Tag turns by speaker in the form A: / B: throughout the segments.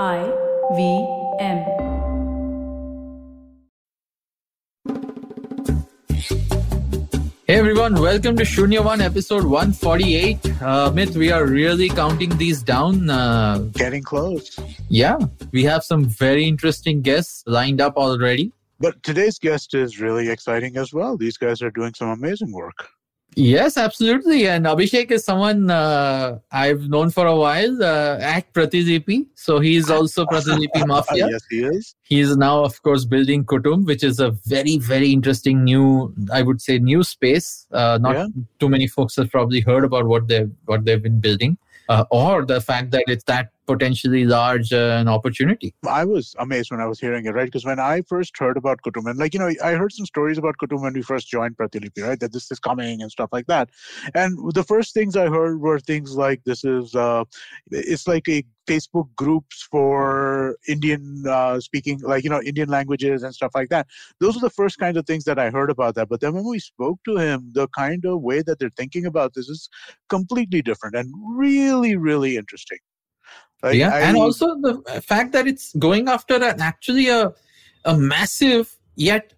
A: I V M.
B: Hey everyone, welcome to Shunya One episode 148. Uh, Mit, we are really counting these down. Uh,
C: Getting close.
B: yeah, we have some very interesting guests lined up already.
C: But today's guest is really exciting as well. These guys are doing some amazing work.
B: Yes, absolutely. And Abhishek is someone uh, I've known for a while uh, at Pratilipi. So he's also Pratilipi Mafia.
C: yes, he is.
B: He is now, of course, building Kutumb, which is a very, very interesting new, I would say, new space. Uh, not
C: Yeah.
B: too many folks have probably heard about what they've what they've been building, uh, or the fact that it's that potentially large uh, an opportunity.
C: I was amazed when I was hearing it, right? Because when I first heard about Kutumb, and like, you know, I heard some stories about Kutumb when we first joined Pratilipi, right? That this is coming and stuff like that. And the first things I heard were things like this is, uh, it's like a Facebook groups for Indian uh, speaking, like, you know, Indian languages and stuff like that. Those are the first kinds of things that I heard about that. But then when we spoke to him, the kind of way that they're thinking about this is completely different and really, really interesting.
B: Yeah, and also the fact that it's going after an actually a a massive yet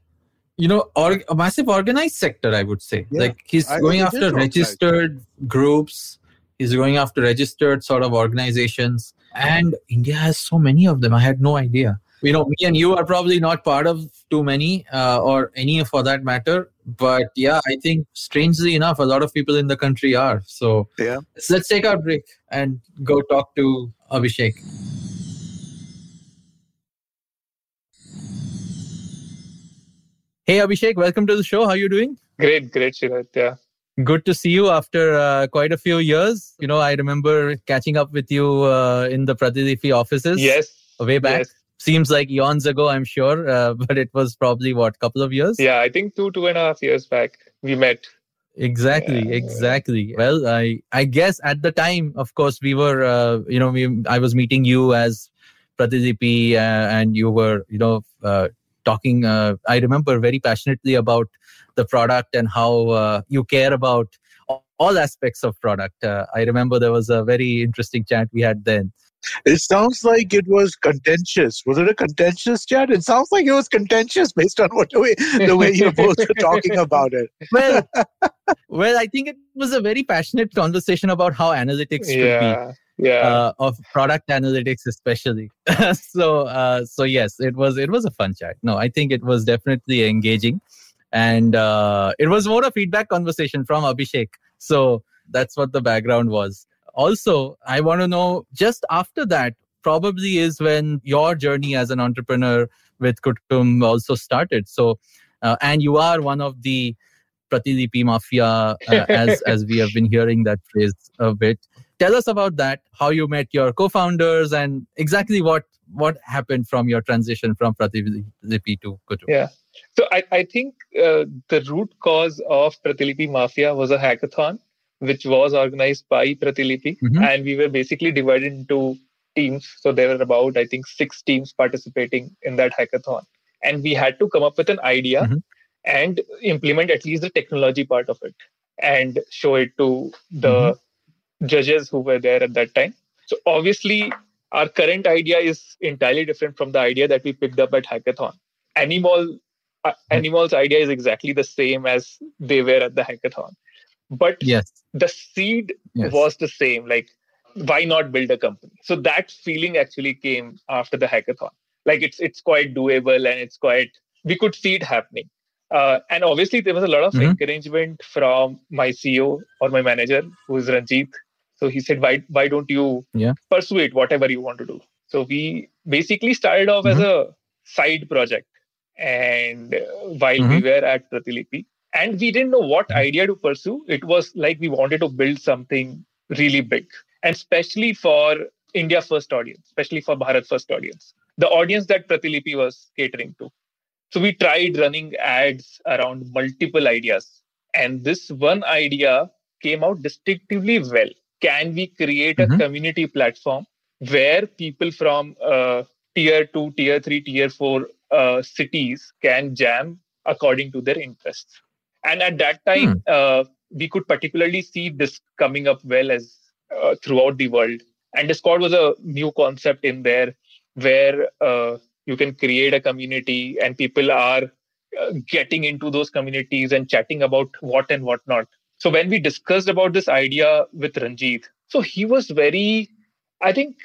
B: you know or a massive organized sector i would say.
C: Yeah,
B: like he's
C: I-
B: going after registered groups. He's going after registered sort of organizations. And india has so many of them. I had no idea. You know me and you are probably not part of too many uh, or any for that matter. But yeah i think strangely enough a lot of people in the country are. So
C: Yeah.
B: so let's take our break and go talk to abhishek Hey Abhishek, welcome to the show. How are you doing?
D: Great, great, Shirat. Yeah.
B: Good to see you after uh, quite a few years. You know, I remember catching up with you uh, in the Pratilipi offices
D: Yes.
B: way back.
D: Yes.
B: Seems like eons ago, I'm sure, uh, but it was probably what, couple of years?
D: Yeah, I think two, two and a half years back we met.
B: Exactly,
D: Yeah.
B: exactly. Well, I I guess at the time, of course, we were, uh, you know, we, I was meeting you as Pratilipi, uh, and you were, you know, uh, talking. Uh, I remember very passionately about the product and how uh, you care about all- aspects of product. Uh, I remember there was a very interesting chat we had then.
C: It sounds like it was contentious. Was it a contentious chat? It sounds like it was contentious based on what the way, the way you both were talking about it.
B: Well, well, I think it was a very passionate conversation about how analytics should be.
D: Yeah. Yeah.
B: uh, of product analytics especially so uh, so yes it was it was a fun chat no i think it was definitely engaging and uh, it was more a feedback conversation from abhishek so that's what the background was also i want to know just after that probably is when your journey as an entrepreneur with kutumb also started so uh, and you are one of the Pratilipi Mafia, uh, as as we have been hearing that phrase a bit. Tell us about that. How you met your co-founders and exactly what what happened from your transition from Pratilipi to Kutumb.
D: Yeah. So I, I think uh, the root cause of Pratilipi Mafia was a hackathon, which was organized by Pratilipi.
B: Mhm.
D: And we were basically divided into teams. So there were about, I think, six teams participating in that hackathon. And we had to come up with an idea
B: Mhm.
D: and implement at least the technology part of it and show it to the judges who were there at that time. So obviously, our current idea is entirely different from the idea that we picked up at hackathon. Animal Animal's idea is exactly the same as they were at the hackathon, but
B: Yes.
D: the seed
B: Yes.
D: was the same. Like, why not build a company? So that feeling actually came after the hackathon. Like, it's it's quite doable and it's quite we could see it happening. Uh, and obviously, there was a lot of
B: Mhm.
D: encouragement from my CEO or my manager, who is Ranjit. So he said, "Why why don't you
B: Yeah.
D: pursue it, whatever you want to do?" So we basically started off as
B: Mm-hmm.
D: a side project, and uh, while we
B: Mhm.
D: were at Pratilipi, and we didn't know what
B: Mm-hmm.
D: idea to pursue. It was like we wanted to build something really big, and especially for India first audience, especially for Bharat first audience, the audience that Pratilipi was catering to. So we tried running ads around multiple ideas, and this one idea came out distinctively well. Can we create a community platform where people from uh, tier two, tier three, tier four uh, cities can jam according to their interests? And at that time,
B: Hmm.
D: uh, we could particularly see this coming up well as uh, throughout the world and discord was a new concept in there where uh, you can create a community and people are uh, getting into those communities and chatting about what and what not so when we discussed about this idea with ranjit so he was very i think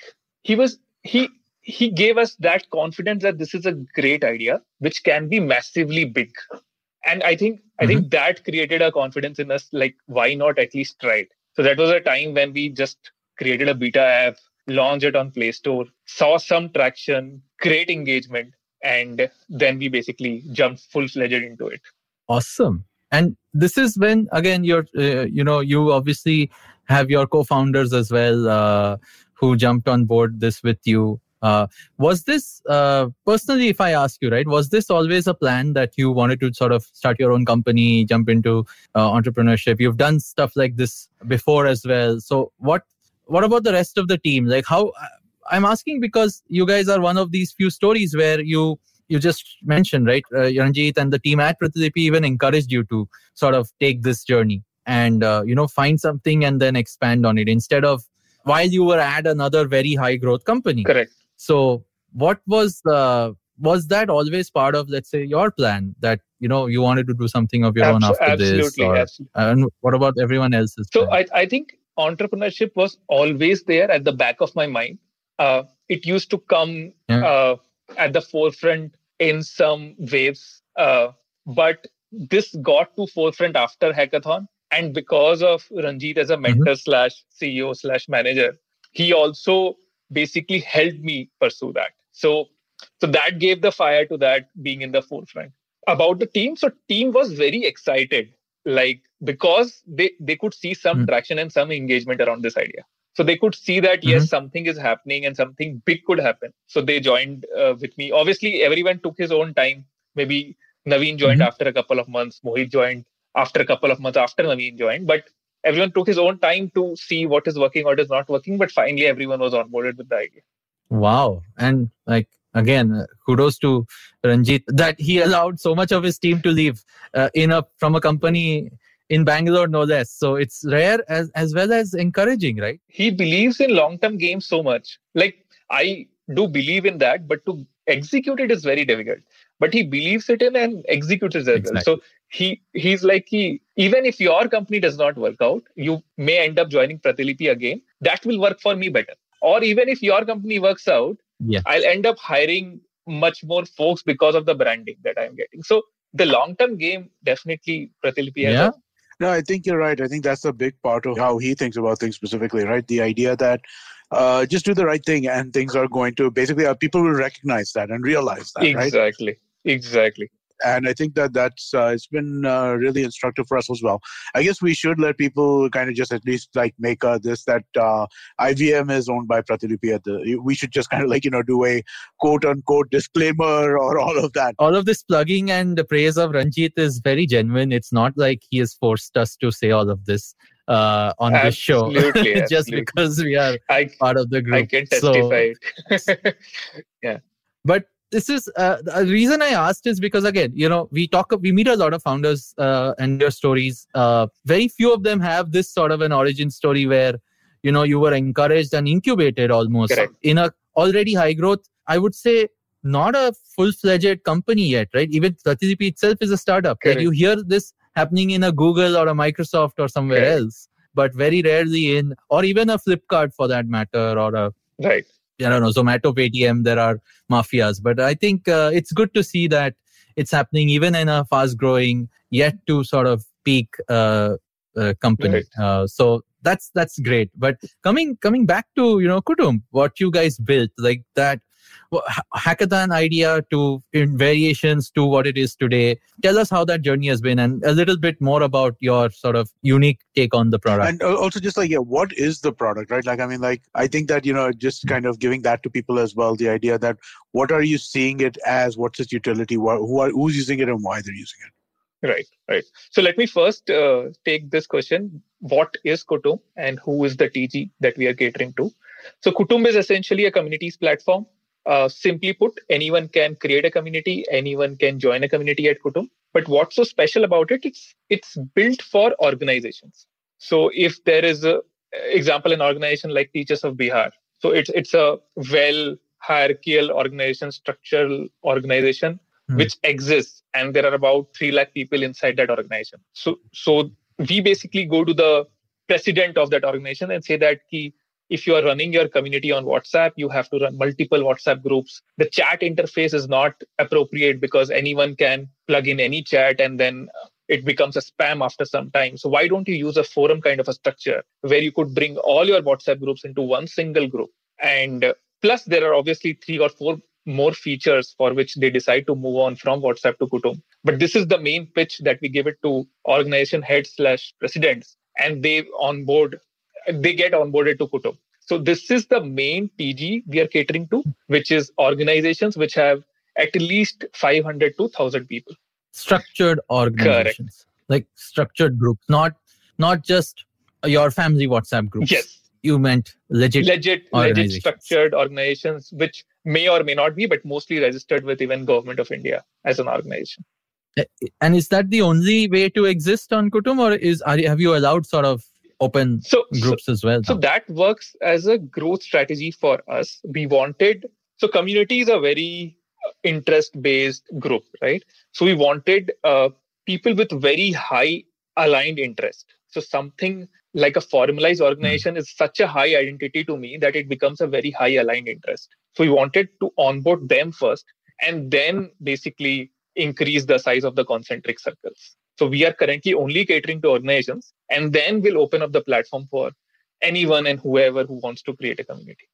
D: he was he he gave us that confidence that this is a great idea which can be massively big. And i think i mm-hmm. think that created a confidence in us like why not at least try it? So that was a time when we just created a beta app launched it on play store saw some traction great engagement and then we basically jumped full-fledged into it.
B: Awesome. And this is when again you're uh, you know you obviously have your co-founders as well uh, who jumped on board this with you uh, was this uh, personally, if I ask you, right, was this always a plan that you wanted to sort of start your own company, jump into uh, entrepreneurship? You've done stuff like this before as well. So what what about the rest of the team? Like how I'm asking because you guys are one of these few stories where you you just mentioned, right, uh, and the team at Pratilipi even encouraged you to sort of take this journey and uh, you know find something and then expand on it instead of while you were at another very high growth company.
D: Correct
B: so what was the was that always part of let's say your plan that you know you wanted to do something of your own after
D: absolutely,
B: this or,
D: absolutely.
B: and what about everyone else's
D: so I, I think entrepreneurship was always there at the back of my mind uh, it used to come yeah. uh, at the forefront in some waves uh, but this got to forefront after hackathon and because of ranjit as a mm-hmm. mentor mm-hmm. slash ceo slash manager he also basically helped me pursue that. So so that gave the fire to that being in the forefront. About the team, so team was very excited, like because they they could see some mm-hmm. traction and some engagement around this idea. So they could see that yes, mm-hmm. something is happening and something big could happen. So they joined uh, with me. Obviously, everyone took his own time. Maybe Naveen joined mm-hmm. after a couple of months. Mohit joined after a couple of months after Naveen joined. But everyone took his own time to see what is working, what is not working. But finally, everyone was onboarded with the idea.
B: Wow. And like, again, kudos to Ranjit that he allowed so much of his team to leave uh, in a from a company in Bangalore, no less. So it's rare as as well as encouraging, right?
D: He believes in long term games so much. Like I do believe in that, but to execute it is very difficult. But he believes it in and executes it as exactly. well. So he he's like he even if your company does not work out you may end up joining pratilipi again. That will work for me better. Or even if your company works out yeah. i'll end up hiring much more folks because of the branding that i'm getting. So the long term game definitely pratilipi has
C: yeah. no i think you're right. I think that's a big part of how he thinks about things specifically right? The idea that uh, just do the right thing and things are going to basically uh, people will recognize that and realize that
D: exactly.
C: Right?
D: exactly
C: and I think that that's uh, it's been uh, really instructive for us as well. I guess we should let people kind of just at least like make uh, this that uh, IVM is owned by Pratilipi. At the, we should just kind of like you know do a quote unquote disclaimer or all of that.
B: All of this plugging and the praise of Ranjit is very genuine. It's not like he has forced us to say all of this. Uh, on
D: absolutely,
B: this
D: show,
B: just
D: absolutely.
B: because we are I, part of the group. I
D: can testify. So, yeah,
B: but this is uh, the reason I asked is because again, you know, we talk, we meet a lot of founders uh, and their stories. Uh, very few of them have this sort of an origin story where, you know, you were encouraged and incubated almost
D: Correct.
B: in a already high growth. I would say not a full fledged company yet, right? Even Pratilipi itself is a startup. Right? You hear this happening in a Google or a Microsoft or somewhere Correct. else, but very rarely in, or even a Flipkart for that matter, or a
D: right
B: I don't know, Zomato, Paytm, there are mafias. But I think uh, it's good to see that it's happening even in a fast growing, yet to sort of peak uh, uh, company. Right. Uh, so that's that's great. But coming coming back to you know Kutum, what you guys built like that hackathon idea to in variations to what it is today. Tell us how that journey has been and a little bit more about your sort of unique take on the product.
C: And also just like, yeah, what is the product, right? Like, I mean, like, I think that, you know, just kind of giving that to people as well, the idea that what are you seeing it as? What's its utility? Who are, who's using it and why they're using it?
D: Right, right. So let me first uh, take this question. What is Kutumb and who is the TG that we are catering to? So Kutumb is essentially a communities platform uh, simply put, anyone can create a community, anyone can join a community at Kutumb. But what's so special about it? It's it's built for organizations. So if there is a example, an organization like Teachers of Bihar. So it's it's a well hierarchical organization, structural organization
B: Hmm.
D: which exists, and there are about three lakh people inside that organization. So so we basically go to the president of that organization and say that ki, if you are running your community on WhatsApp, you have to run multiple WhatsApp groups. The chat interface is not appropriate because anyone can plug in any chat and then it becomes a spam after some time. So why don't you use a forum kind of a structure where you could bring all your WhatsApp groups into one single group? And plus, there are obviously three or four more features for which they decide to move on from WhatsApp to Kutumb. But this is the main pitch that we give it to organization heads slash presidents, and they onboard, they get onboarded to Kutumb. So this is the main TG we are catering to, which is organizations which have at least 500 to 1000 people.
B: Structured organizations, like structured groups, not not just your family WhatsApp groups.
D: Yes,
B: you meant legit.
D: legit, legit structured organizations, which may or may not be, but mostly registered with even government of India as an organization.
B: Eh, and is that the only way to exist on Kutumb, or is are, have you allowed sort of open
D: So, so
B: groups as well?
D: So
B: now?
D: that works as a growth strategy for us. We wanted, so community is a very interest based group, right? So we wanted uh, people with very high aligned interest. So something like a formalized organization is such a high identity to me that it becomes a very high aligned interest. So we wanted to onboard them first and then basically increase the size of the concentric circles. So we are currently only catering to organizations and then we'll open up the platform for anyone and whoever who wants to create a community.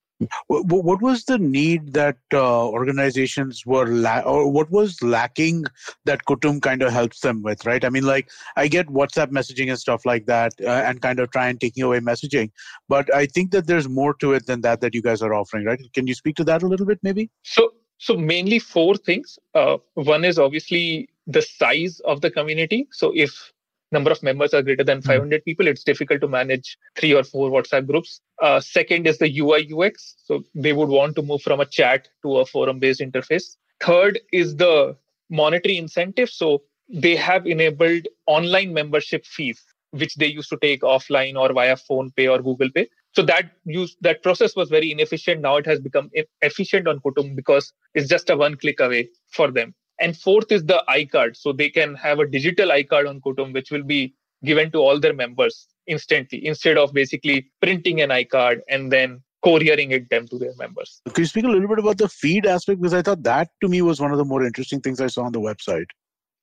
C: What, what was the need that uh, organizations were, la- or what was lacking that Kutumb kind of helps them with, right? I mean, like I get WhatsApp messaging and stuff like that, uh, and kind of try and taking away messaging, but I think that there's more to it than that that you guys are offering, right? Can you speak to that a little bit, maybe?
D: So so mainly four things. Uh, one is obviously the size of the community. So if number of members are greater than 500 people, it's difficult to manage three or four WhatsApp groups. Uh, second is the UI UX. So they would want to move from a chat to a forum based interface. Third is the monetary incentive. So they have enabled online membership fees, which they used to take offline or via PhonePe or Google Pay. So that use that process was very inefficient. Now it has become efficient on Kutumb because it's just a one click away for them. And fourth is the iCard. So they can have a digital iCard on Kutumb, which will be given to all their members instantly instead of basically printing an iCard and then couriering it them to their members.
C: Can you speak a little bit about the feed aspect? Because I thought that to me was one of the more interesting things I saw on the website.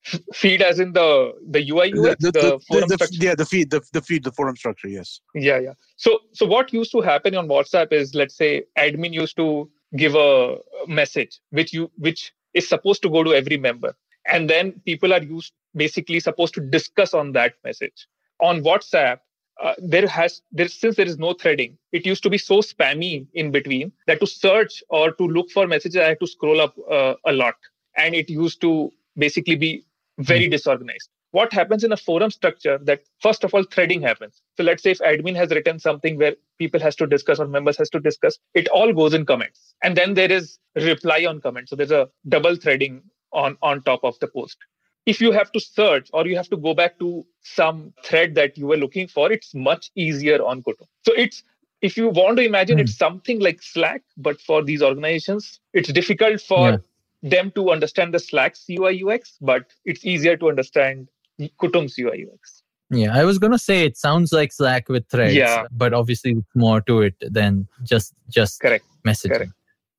D: Feed as in the the UI UX, the, forum
C: the-
D: structure.
C: yeah, the feed, the, the feed, the forum structure. Yes.
D: Yeah, yeah. So, so what used to happen on WhatsApp is, let's say, admin used to give a message which you which is supposed to go to every member, and then people are used basically supposed to discuss on that message. On WhatsApp, uh, there has there since there is no threading, it used to be so spammy in between that to search or to look for messages, I had to scroll up uh, a lot, and it used to basically be very disorganized what happens in a forum structure that first of all threading happens so let's say if admin has written something where people has to discuss or members has to discuss it all goes in comments and then there is reply on comment so there's a double threading on on top of the post if you have to search or you have to go back to some thread that you were looking for it's much easier on Kutumb. so it's if you want to imagine
B: Hmm.
D: it's something like slack but for these organizations it's difficult for
B: Yeah.
D: them to understand the Slack's UI UX, but it's easier to understand Kutumb's UI UX.
B: Yeah, I was gonna say it sounds like Slack with threads,
D: Yeah.
B: but obviously more to it than just just
D: Correct.
B: messaging.
D: Correct.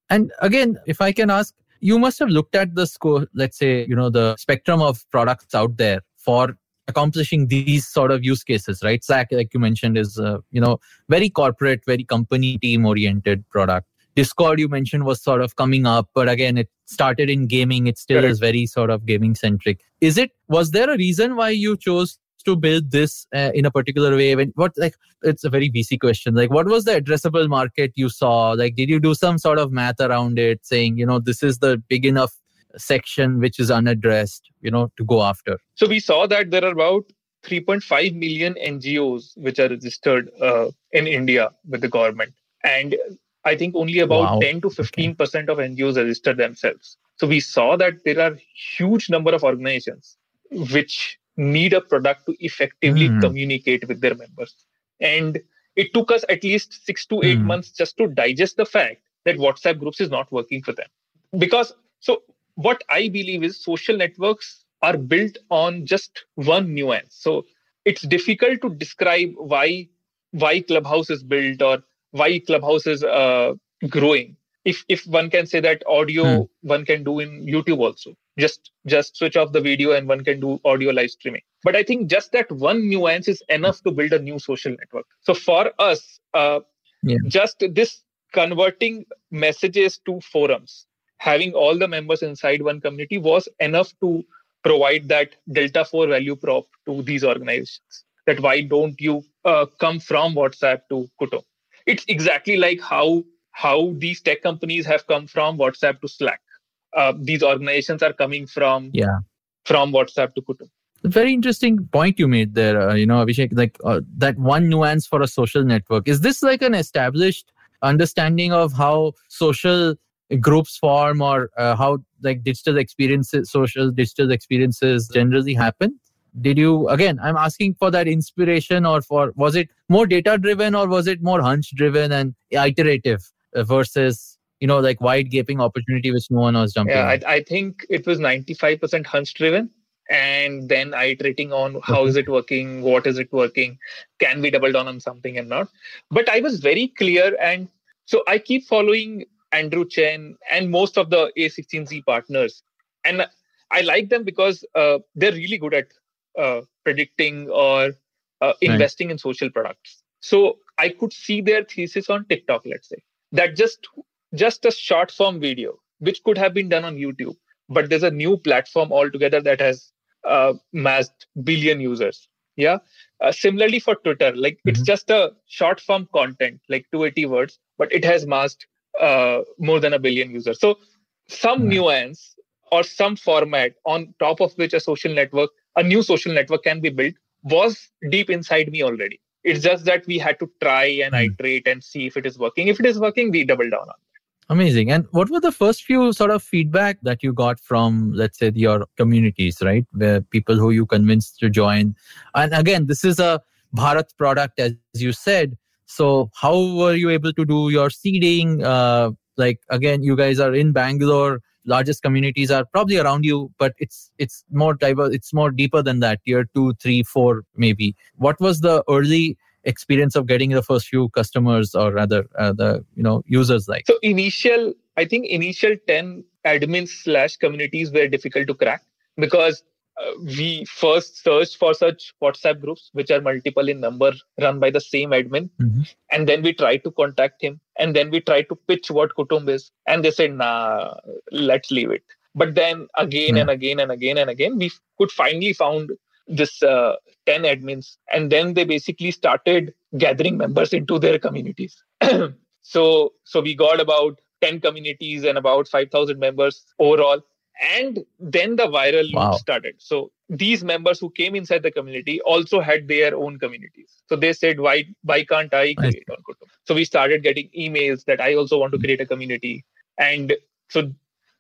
B: And again, if I can ask, you must have looked at the score, let's say, you know, the spectrum of products out there for accomplishing these sort of use cases, right? Slack, like you mentioned, is uh, you know very corporate, very company team oriented product. Discord, you mentioned, was sort of coming up, but again, it started in gaming. It still
D: Correct.
B: is very sort of gaming centric. Is it? Was there a reason why you chose to build this uh, in a particular way? When what like it's a very VC question. Like, what was the addressable market you saw? Like, did you do some sort of math around it, saying, you know, this is the big enough section which is unaddressed, you know, to go after?
D: So we saw that there are about 3.5 million NGOs which are registered uh, in India with the government. And I think only about
B: Wow.
D: 10 to 15% of NGOs register themselves. So we saw that there are huge number of organizations which need a product to effectively
B: Hmm.
D: communicate with their members. And it took us at least six to eight
B: Hmm.
D: months just to digest the fact that WhatsApp groups is not working for them. Because so what I believe is social networks are built on just one nuance. So it's difficult to describe why why Clubhouse is built or why Clubhouse is uh, growing. If if one can say that audio
B: Hmm.
D: one can do in YouTube also. Just just switch off the video and one can do audio live streaming. But I think just that one nuance is enough to build a new social network. So for us, uh,
B: Yeah.
D: just this converting messages to forums, having all the members inside one community was enough to provide that delta 4 value prop to these organizations that why don't you uh, come from whatsapp to kutumb it's exactly like how how these tech companies have come from whatsapp to slack. Uh, these organizations are coming from
B: Yeah.
D: from whatsapp to kutumb
B: very interesting point you made there uh, you know abhishek like uh, that one nuance for a social network. Is this like an established understanding of how social groups form or uh, how like digital experiences social digital experiences generally happen did you again i'm asking for that inspiration or for was it more data driven or was it more hunch driven and iterative versus you know like wide gaping opportunity which no one was jumping
D: yeah? I, I think it was 95% hunch driven and then iterating on how is it working what is it working can we double down on something and not but i was very clear and so i keep following andrew chen and most of the a16z partners and i like them because uh, they're really good at uh, predicting or uh, investing in social products. So i could see their thesis on tiktok let's say that just just a short form video which could have been done on youtube but there's a new platform altogether that has uh, massed billion users. Yeah? Uh, similarly for twitter like it's
B: Mhm.
D: just a short form content like 280 words but it has massed uh, more than a billion users. So some
B: Right.
D: nuance or some format on top of which a social network a new social network can be built was deep inside me already it's just that we had to try and
B: Hmm.
D: iterate and see if it is working if it is working we double down on it
B: Amazing. And what were the first few sort of feedback that you got from, let's say, your communities, right? Where people who you convinced to join. And again, this is a Bharat product, as you said. So, how were you able to do your seeding? Uh, like, again, you guys are in Bangalore. Largest communities are probably around you, but it's it's more diverse. It's more deeper than that. Tier two, three, four, maybe. What was the early experience of getting the first few customers or rather uh, the you know users like?
D: So initial, I think initial 10 admins slash communities were difficult to crack because we first searched for such WhatsApp groups, which are multiple in number, run by the same admin.
B: Mhm.
D: And then we tried to contact him. And then we tried to pitch what Kutumb is. And they said, nah, let's leave it. But then again and again and again and again, we could finally found this uh, 10 admins. And then they basically started gathering members into their communities. so so we got about 10 communities and about 5000 members overall and then the viral loop
B: Wow.
D: started so these members who came inside the community also had their own communities so they said why why can't i create on Kutumb? so we started getting emails that i also want to create a community and so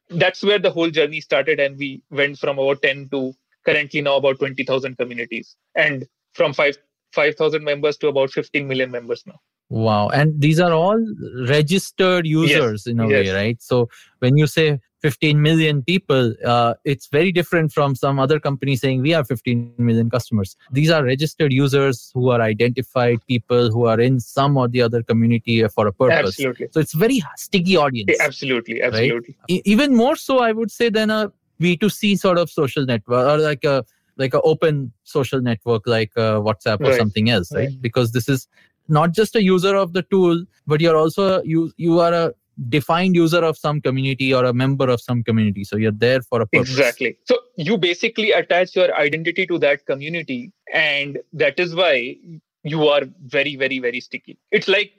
D: that's where the whole journey started and we went from about 10 to currently now about 20000 communities and from 5 5000 members to about 15 million members now
B: Wow. And these are all registered users in a way, right? So when you say 15 million people, uh, it's very different from some other company saying we have 15 million customers. These are registered users who are identified people who are in some or the other community for a purpose.
D: absolutely
B: So it's very sticky audience.
D: absolutely absolutely
B: E- even more so, I would say, than a B2C sort of social network or like a like an open social network like uh, WhatsApp or
D: Right.
B: something else, right?
D: Right.
B: Because this is not just a user of the tool, but you're also you you are a defined user of some community or a member of some community. So you're there for a purpose.
D: Exactly. So you basically attach your identity to that community, and that is why you are very, very, very sticky. It's like,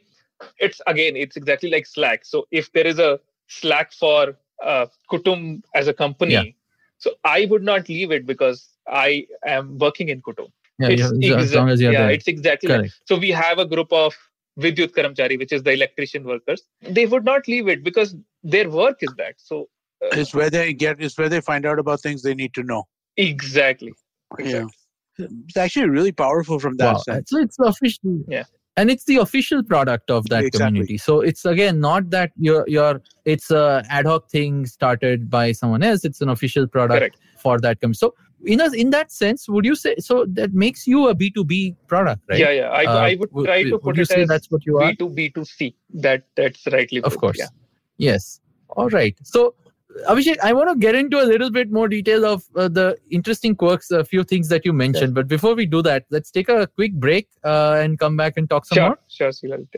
D: it's again, it's exactly like Slack. So if there is a Slack for uh, Kutumb as a company,
B: Yeah.
D: so I would not leave it because I am working in Kutumb.
B: Yeah,
D: It's
B: you- as long as you're
D: yeah,
B: there.
D: it's exactly like so we have a group of Vidyut Karamchari, which is the electrician workers. They would not leave it because their work is that. So uh,
C: It's where they get. It's where they find out about things they need to know.
D: exactly.
C: Yeah. It's actually really powerful from that
B: Wow.
C: sense.
B: So it's official
D: Yeah.
B: and it's the official product of that
C: Exactly.
B: community so it's again not that you're you're it's a ad hoc thing started by someone else it's an official product
D: Correct.
B: for that community so in a, in that sense would you say so that makes you a b2b product right
D: Yeah, yeah. I,
B: Uh,
D: I would try to
B: would
D: put
B: you
D: it
B: say
D: as
B: that's what you are
D: B2B2C. That that's rightly
B: of
D: put,
B: course
D: Yeah.
B: yes all right so Abhishek, I want to get into a little bit more detail of uh, the interesting quirks, a few things that you mentioned. But before we do that, let's take a quick break uh, and come back and talk some
D: Sure,
B: more.
D: sure, Silal.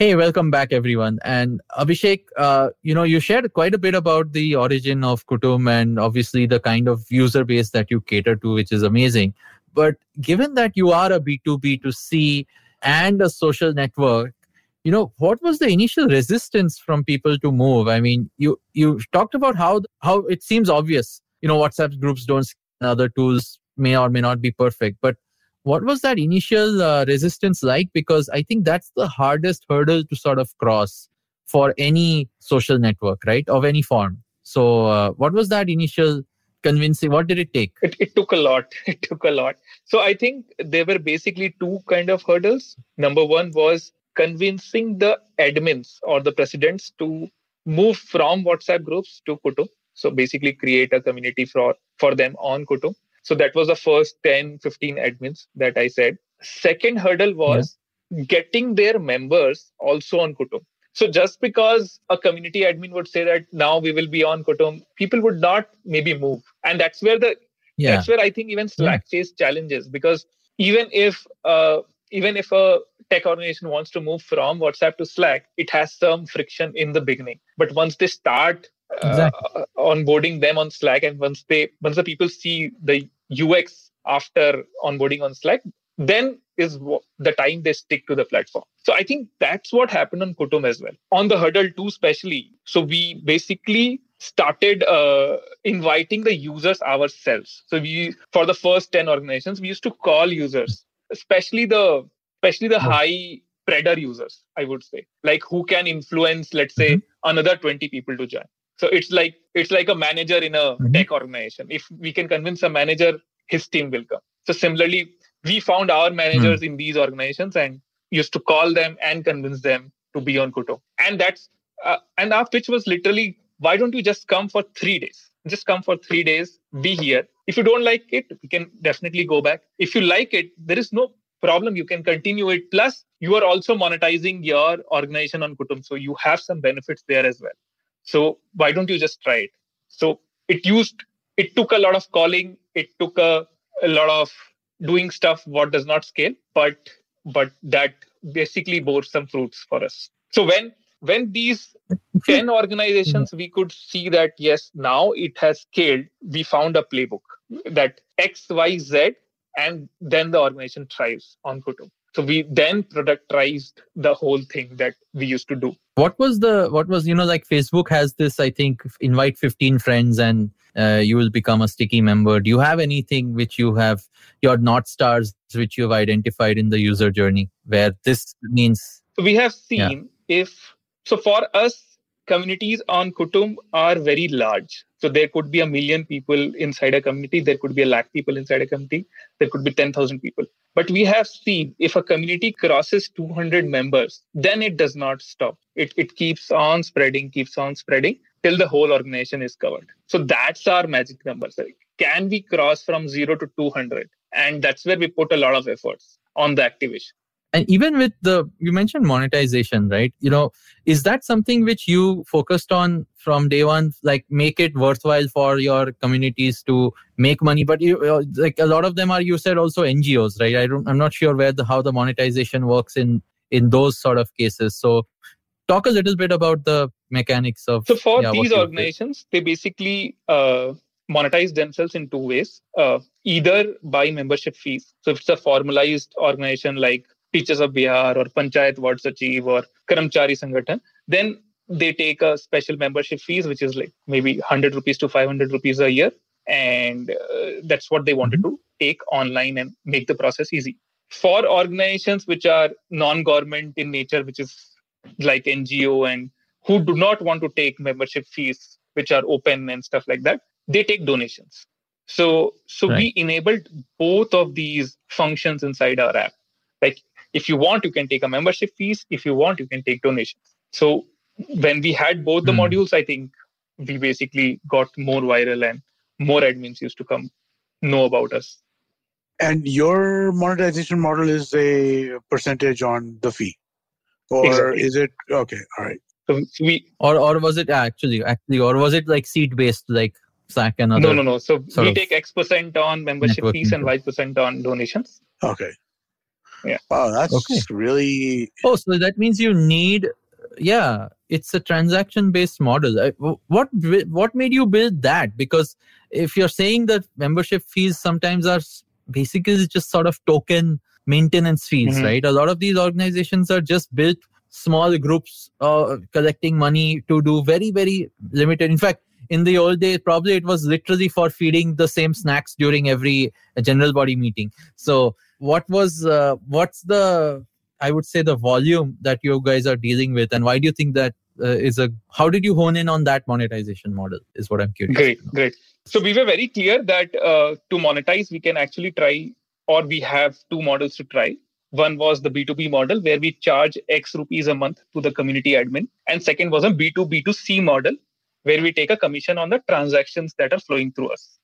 B: Hey, welcome back, everyone. And Abhishek, uh, you know, you shared quite a bit about the origin of Kutumb and obviously the kind of user base that you cater to, which is amazing. But given that you are a B2B to C and a social network, you know, what was the initial resistance from people to move? I mean, you you talked about how how it seems obvious, you know, WhatsApp groups don't other tools may or may not be perfect, but what was that initial uh, resistance like because i think that's the hardest hurdle to sort of cross for any social network right of any form so uh, what was that initial convincing what did it take
D: It, it took a lot. It took a lot. So I think there were basically two kind of hurdles. Number one was convincing the admins or the presidents to move from WhatsApp groups to Kutumb. So basically create a community for, for them on Kutumb. So that was the first 10, 15 admins that I said. Second hurdle was getting their members also on Kutumb. So just because a community admin would say that now we will be on Kutumb, people would not maybe move. And that's where the
B: yeah
D: that's where I think even Slack face challenges because even if uh, even if a tech organization wants to move from WhatsApp to Slack, it has some friction in the beginning. But once they start uh,
B: Exactly.
D: onboarding them on Slack, and once they once the people see the UX after onboarding on Slack, then is the time they stick to the platform. So I think that's what happened on Kutumb as well. On the hurdle two, especially. So we basically started uh, inviting the users ourselves. So we, for the first 10 organizations, we used to call users, especially the, especially the
B: Oh.
D: high predator users, I would say, like who can influence, let's say, another 20 people to join. So it's like, it's like a manager in a
B: Mhm.
D: tech organization. If we can convince a manager, his team will come. So similarly, we found our managers in these organizations and used to call them and convince them to be on Kutumb. And that's uh, and our pitch was literally, why don't you just come for three days? Just come for three days, be here. If you don't like it, we can definitely go back. If you like it, there is no problem. You can continue it. Plus, you are also monetizing your organization on Kutumb. So you have some benefits there as well. So why don't you just try it? So it used, it took a lot of calling. It took a, a lot of doing stuff what does not scale, but but that basically bore some fruits for us. So when when these 10 organizations we could see that yes now it has scaled we found a playbook that xyz and then the organization thrives on kutumb so we then productized the whole thing that we used to do
B: what was the what was you know like facebook has this i think invite 15 friends and uh, you will become a sticky member. Do you have anything which you have your north stars which you've identified in the user journey where this means
D: so we have seen if so for us communities on kutumb are very large. So there could be a million people inside a community there could be a lakh people inside a community there could be 10000 people. But we have seen if a community crosses 200 members then it does not stop. It, it keeps on spreading keeps on spreading till the whole organization is covered. So that's our magic number so can we cross from 0 to 200 and that's where we put a lot of efforts on the activation
B: and even with the you mentioned monetization right? You know is that something which you focused on from day one like make it worthwhile for your communities to make money? But you uh, like a lot of them are you said also ngos right? I don't i'm not sure where the how the monetization works in in those sort of cases. So talk a little bit about the mechanics of
D: so for
B: yeah,
D: these organizations they basically uh, monetize themselves in two ways. Uh, either by membership fees. So if it's a formalized organization like teachers of bihar or panchayat ward sachiv or karamchari sangathan then they take a special membership fees which is like maybe 100 rupees to 500 rupees a year and uh, that's what they wanted to take online and make the process easy for organizations which are non-government in nature which is like ngo and who do not want to take membership fees which are open and stuff like that they take donations So so
B: Right.
D: we enabled both of these functions inside our app. Like if you want, you can take a membership fees. If you want, you can take donations. So when we had both the
B: Hmm.
D: modules, I think we basically got more viral and more admins used to come know about us.
C: And your monetization model is a percentage on the fee, or
D: Exactly.
C: is it okay? All right.
D: So we
B: Or or was it actually actually or was it like seat based like Slack and other?
D: no no no. So we
B: of
D: take X percent on membership fees and Y percent on donations.
C: Okay.
D: Yeah.
C: Wow, that's
B: Okay.
C: really
B: Oh, so that means you need, yeah, it's a transaction-based model. What what made you build that? Because if you're saying that membership fees sometimes are basically just sort of token maintenance fees,
D: Mhm.
B: right? A lot of these organizations are just built small groups uh, collecting money to do very very limited. In fact, in the old days, probably it was literally for feeding the same snacks during every general body meeting. So, what was uh, what's the I would say the volume that you guys are dealing with, and why do you think that uh, is a? How did you hone in on that monetization model? Is what I'm curious.
D: Great, great. So we were very clear that uh, to monetize, we can actually try, or we have two models to try. One was the B2B model, where we charge X rupees a month to the community admin. And second was a B2B2C model, where we take a commission on the transactions that are flowing through us.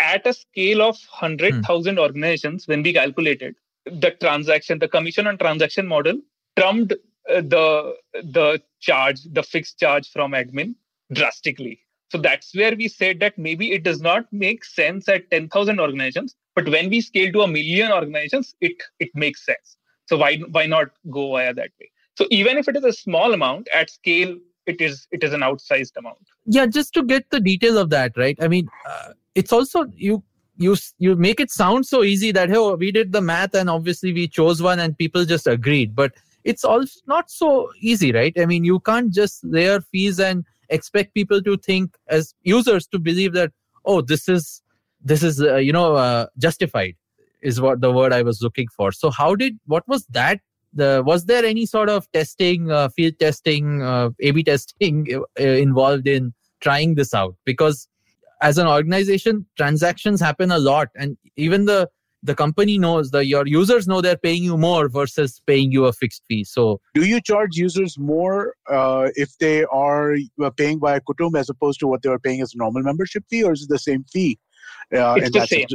D: At a scale of 100,000 organizations, when we calculated the transaction, the commission on transaction model trumped uh, the, the charge, the fixed charge from admin drastically. So that's where we said that maybe it does not make sense at 10,000 organizations, but when we scale to a million organizations, it it makes sense. So why why not go via that way? So even if it is a small amount at scale, it is it is an outsized amount.
B: Yeah, just to get the detail of that, right? I mean, uh, it's also you you you make it sound so easy that hey, we did the math and obviously we chose one and people just agreed, but it's also not so easy, right? I mean, you can't just layer fees and expect people to think as users to believe that oh, this is this is uh, you know uh, justified is what the word I was looking for. So how did what was that? The was there any sort of testing, uh, field testing, uh, A/B testing uh, involved in trying this out? Because as an organization, transactions happen a lot, and even the the company knows the your users know they're paying you more versus paying you a fixed fee. So
C: do you charge users more uh, if they are uh, paying by Kutumb as opposed to what they are paying as a normal membership fee, or is it the same fee? Uh,
D: It's the same.
C: sense?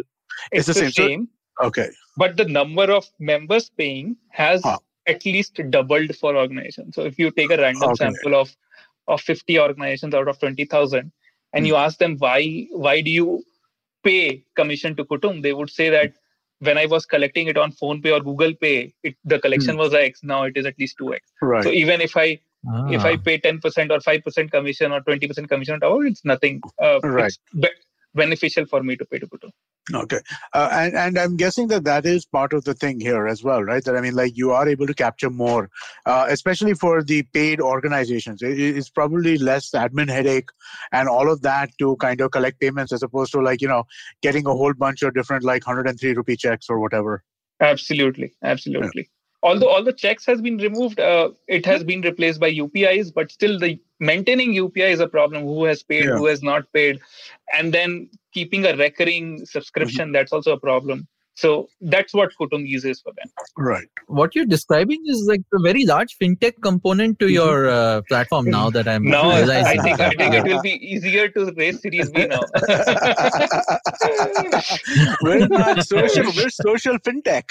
D: It's,
C: the
D: the
C: same. So- Okay.
D: but the number of members paying has
C: Huh.
D: at least doubled for organizations. So if you take a random
C: Okay.
D: sample of of 50 organizations out of 20,000 and
C: Hmm.
D: you ask them why why do you pay commission to Kutumb, they would say that when I was collecting it on PhonePe or Google Pay, it, the collection was X. Now it is at least 2X.
C: Hmm. Right.
D: So even if I if
B: ah,
D: I pay 10% or 5% commission or 20% commission on top, it's nothing. Uh,
C: Right.
D: It's beneficial for me to pay to Kutumb.
C: Okay, uh, and and I'm guessing that that is part of the thing here as well, right? That I mean, like you are able to capture more, uh, especially for the paid organizations. It, it's probably less admin headache and all of that to kind of collect payments as opposed to like you know getting a whole bunch of different like 103 rupee checks or whatever.
D: Absolutely, absolutely. Although all the checks has been removed, uh, it has been replaced by UPIs, but still the maintaining UPI is a problem. Who has paid,
C: Yeah.
D: who has not paid, and then keeping a recurring subscription that's also a problem. So that's what Kutumb uses for them.
C: Right.
B: what you're describing is like a very large fintech component to your uh, platform now that I'm
D: Now I think I think it will be easier to raise Series B now.
C: we're not social. We're social fintech.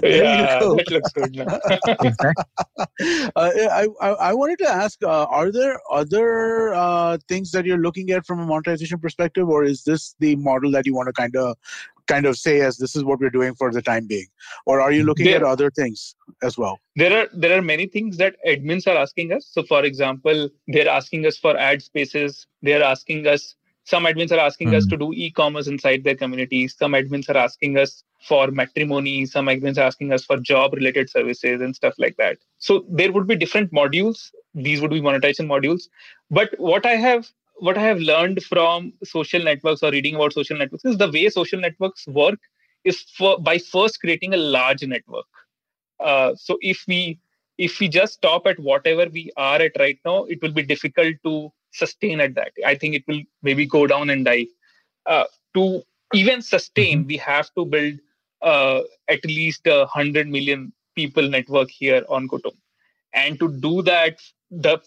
C: There you
D: yeah,
C: go.
D: that looks good now.
C: Uh, I, I I wanted to ask: uh, Are there other uh, things that you're looking at from a monetization perspective, or is this the model that you want to kind of kind of say as this is what we're doing for the time being, or are you looking
D: There-
C: at other things as well?
D: there are there are many things that admins are asking us. So for example they're asking us for ad spaces. They're asking us some admins are asking us
B: Hmm.
D: to do e-commerce inside their communities some admins are asking us for matrimony. Some admins are asking us for job related services and stuff like that. So there would be different modules. These would be monetization modules. But what i have what i have learned from social networks or reading about social networks is the way social networks work is for, by first creating a large network uh, so if we if we just stop at whatever we are at right now, it will be difficult to sustain at that. I think it will maybe go down and die. Uh, to even sustain, mm-hmm. we have to build uh, at least a hundred million people network here on Kutumb. And to do that, the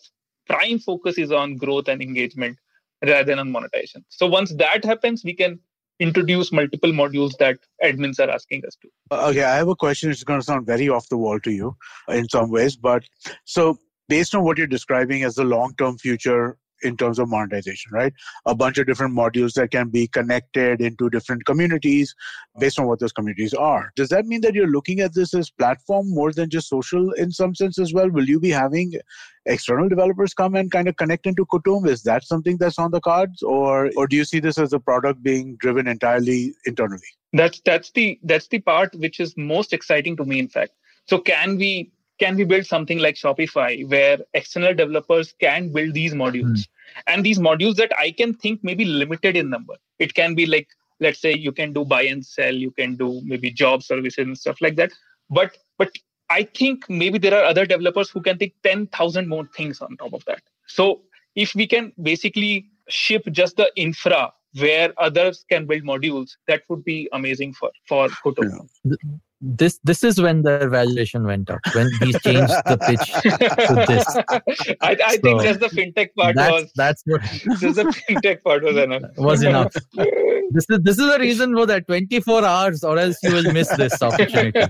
D: prime focus is on growth and engagement rather than on monetization. So once that happens, we can introduce multiple modules that admins are asking us to.
C: Okay, I have a question. It's going to sound very off the wall to you in some ways, but so based on what you're describing as the long term future in terms of monetization, right? A bunch of different modules that can be connected into different communities based on what those communities are. Does that mean that you're looking at this as platform more than just social in some sense as well? Will you be having external developers come and kind of connect into Kutumb? Is that something that's on the cards, or or do you see this as a product being driven entirely internally?
D: That's that's the that's the part which is most exciting to me. In fact, so can we can we build something like Shopify where external developers can build these modules? Mm. And these modules that I can think may be limited in number. It can be like, let's say you can do buy and sell, you can do maybe job services and stuff like that. But but I think maybe there are other developers who can think 10,000 more things on top of that. So if we can basically ship just the infra where others can build modules, that would be amazing for for Kutumb.
B: Yeah this this is when the valuation went up when he changed the pitch to
D: this. I, I so think just the fintech part
B: that's,
D: was
B: that's what
D: just the fintech part was enough.
B: was enough. This is this is the reason for that 24 hours or else you will miss this opportunity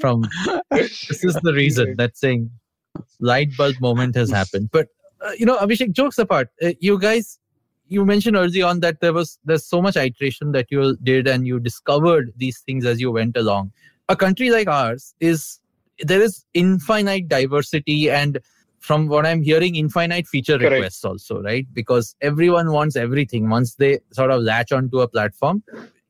B: from this is the reason that saying light bulb moment has happened. But uh, you know abhishek jokes apart uh, you guys you mentioned early on that there was there's so much iteration that you did and you discovered these things as you went along a country like ours is there is infinite diversity and from what i'm hearing infinite feature Correct. requests also right? Because everyone wants everything. Once they sort of latch onto a platform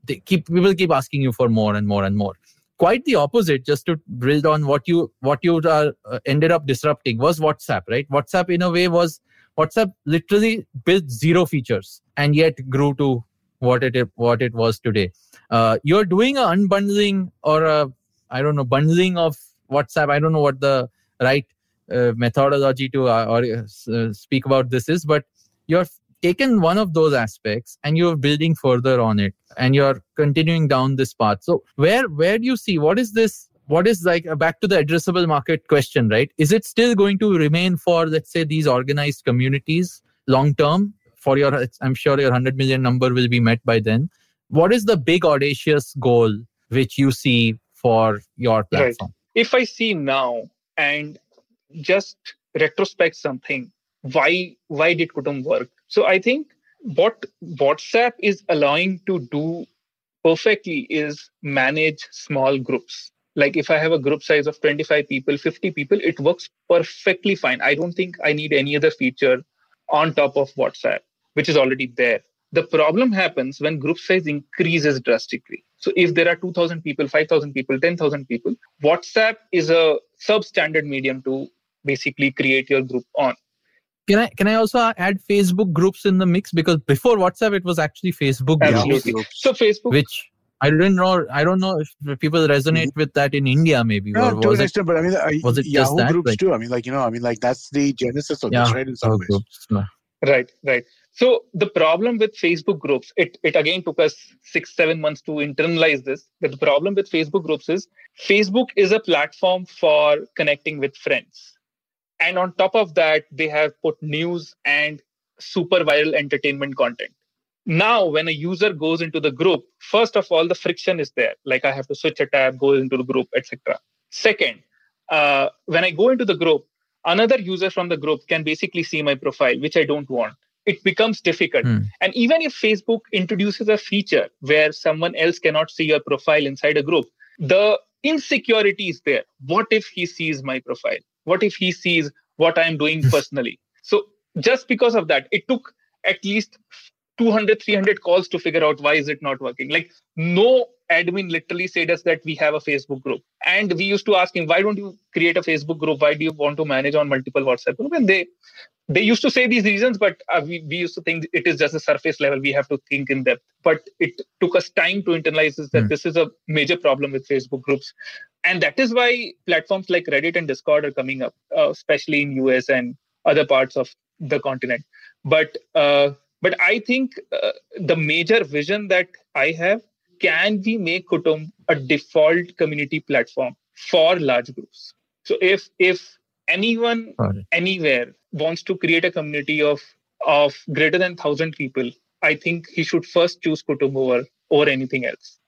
B: they keep people keep asking you for more and more and more. Quite the opposite just to build on what you what you are, uh, ended up disrupting was whatsapp right? Whatsapp in a way was whatsapp literally built zero features and yet grew to what it what it was today. Uh, you're doing a unbundling or a I don't know bundling of WhatsApp. I don't know what the right uh, methodology to uh, or uh, speak about this is, but you're taken one of those aspects and you're building further on it and you're continuing down this path. So where where do you see what is this? What is like uh, back to the addressable market question, right? Is it still going to remain for let's say these organized communities long term for your i'm sure your 100 million number will be met by then. What is the big audacious goal which you see for your platform?
D: Right. if i see now and just retrospect something why why did kutumb work? So i think what whatsapp is allowing to do perfectly is manage small groups. Like if i have a group size of 25 people 50 people it works perfectly fine. I don't think i need any other feature on top of whatsapp which is already there. The problem happens when group size increases drastically. So if there are 2,000 people, 5,000 people, 10,000 people, WhatsApp is a substandard medium to basically create your group on.
B: Can I can I also add Facebook groups in the mix because before WhatsApp it was actually Facebook
D: Absolutely. groups. So Facebook,
B: which I don't know. I don't know if people resonate mm-hmm. with that in India, maybe.
C: No, or to an extent, but I mean, uh, was it Yahoo just that? groups like, too? I mean, like you know, I mean, like that's the genesis of yeah, this, right? In some ways. Groups.
D: Right, right. So the problem with Facebook groups, it, it again took us six, seven months to internalize this. But the problem with Facebook groups is Facebook is a platform for connecting with friends. And on top of that, they have put news and super viral entertainment content. Now, when a user goes into the group, first of all, the friction is there. Like I have to switch a tab, go into the group, etc. Second, uh, when I go into the group, another user from the group can basically see my profile, which I don't want it becomes difficult. Mm. And even if Facebook introduces a feature where someone else cannot see your profile inside a group, the insecurity is there. What if he sees my profile? What if he sees what I'm doing personally? So just because of that, it took at least 200 300 calls to figure out why is it not working like no admin literally said us that we have a facebook group. And we used to ask him why don't you create a facebook group? Why do you want to manage on multiple whatsapp group? And they they used to say these reasons but uh, we, we used to think it is just a surface level. We have to think in depth. But it took us time to internalize this, that mm. this is a major problem with facebook groups. And that is why platforms like reddit and discord are coming up uh, especially in us and other parts of the continent. But uh, but i think uh, the major vision that i have can we make Kutumb a default community platform for large groups? So if if anyone anywhere wants to create a community of of greater than thousand people, I think he should first choose Kutumb over over anything else.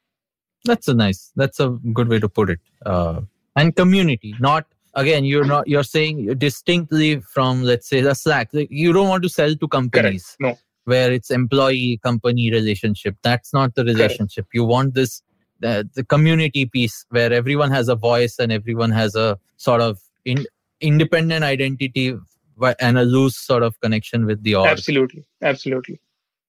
B: That's a nice. That's a good way to put it. Uh, and community, not again. You're not. You're saying distinctly from let's say the Slack. You don't want to sell to companies.
D: Correct. No
B: where it's employee company relationship. That's not the relationship. You want this the, the community piece where everyone has a voice and everyone has a sort of in, independent identity and a loose sort of connection with the org.
D: absolutely. Absolutely.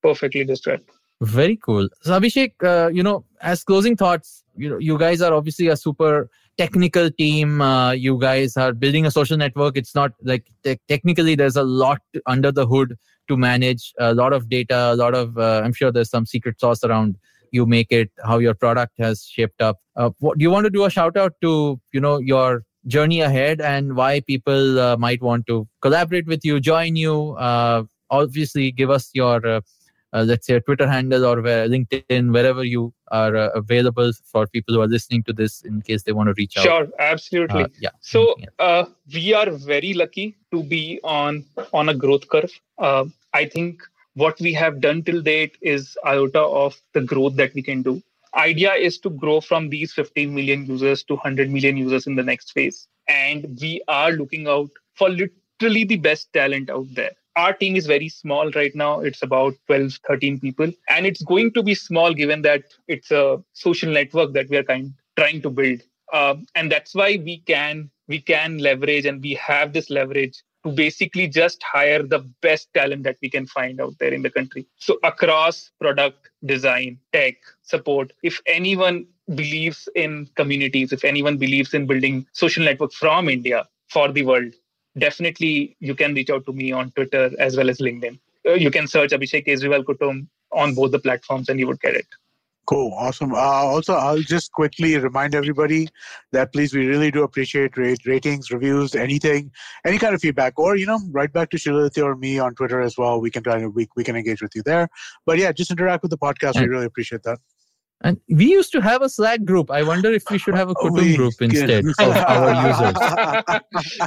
D: Perfectly described.
B: Very cool. So abhishek uh, you know as closing thoughts you know you guys are obviously a super technical team. Uh, you guys are building a social network. It's not like te- technically there's a lot under the hood to manage a lot of data, a lot of, uh, I'm sure there's some secret sauce around you make it, how your product has shaped up. Uh, what, do you want to do a shout out to, you know, your journey ahead and why people uh, might want to collaborate with you, join you? Uh, obviously, give us your uh, uh, let's say a Twitter handle or where, LinkedIn, wherever you are uh, available for people who are listening to this in case they want to reach
D: out. Sure, absolutely.
B: Yeah.
D: So uh, we are very lucky to be on on a growth curve. I think what we have done till date is iota of the growth that we can do. Idea is to grow from these 15 million users to 100 million users in the next phase, and we are looking out for literally the best talent out there. Our team is very small right now. It's about 12 13 people. And it's going to be small given that it's a social network that we are kind trying to build. Uh, and that's why we can we can leverage and we have this leverage to basically just hire the best talent that we can find out there in the country so across product design tech support if anyone believes in communities if anyone believes in building social network from india for the world definitely you can reach out to me on Twitter as well as LinkedIn. Uh, you can search Abhishek Kejriwal Kutumb on both the platforms and you would get it.
C: Cool, awesome. Uh, also, I'll just quickly remind everybody that please, we really do appreciate rate, ratings, reviews, anything, any kind of feedback, or you know, write back to Shiladitya or me on Twitter as well. We can of we, we can engage with you there. But yeah, just interact with the podcast. We really appreciate that.
B: And we used to have a Slack group. I wonder if we should have a Kutumb group instead of our users.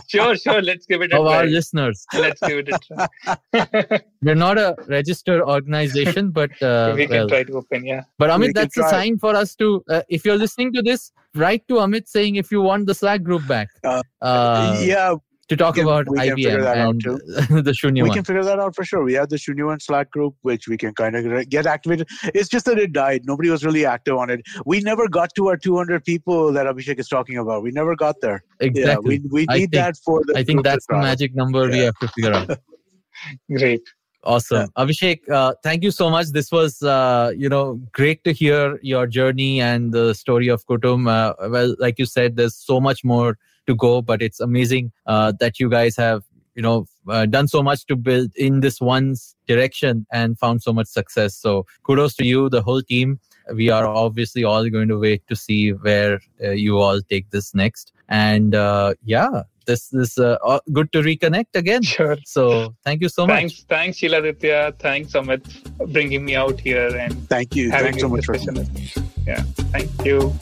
D: Sure, sure. Let's give it
B: a Of try. our listeners.
D: Let's give it a try.
B: We're not a registered organization, but uh,
D: we can well, try to open, yeah.
B: But Amit, that's a sign for us to. Uh, if you're listening to this, write to Amit saying if you want the Slack group back. Uh,
C: uh yeah,
B: to talk can, about IBM and the Shunya
C: We can figure that out for sure. We have the Shunya Slack group, which we can kind of get activated. It's just that it died. Nobody was really active on it. We never got to our 200 people that Abhishek is talking about. We never got there.
B: Exactly.
C: Yeah, we, we need think, that for the.
B: I think that's the magic number yeah. we have to figure out.
D: Great.
B: Awesome. Yeah. Abhishek, uh, thank you so much. This was, uh, you know, great to hear your journey and the story of Kutumb. Uh, well, like you said, there's so much more to go but it's amazing uh, that you guys have you know uh, done so much to build in this one direction and found so much success. So kudos to you the whole team. We are obviously all going to wait to see where uh, you all take this next. And uh, yeah this is uh, good to reconnect again.
D: Sure.
B: So thank you so much.
D: thanks,
B: much.
D: thanks shiladitya. Thanks amit bringing me out here and
C: thank you. thanks so much
D: for yeah thank you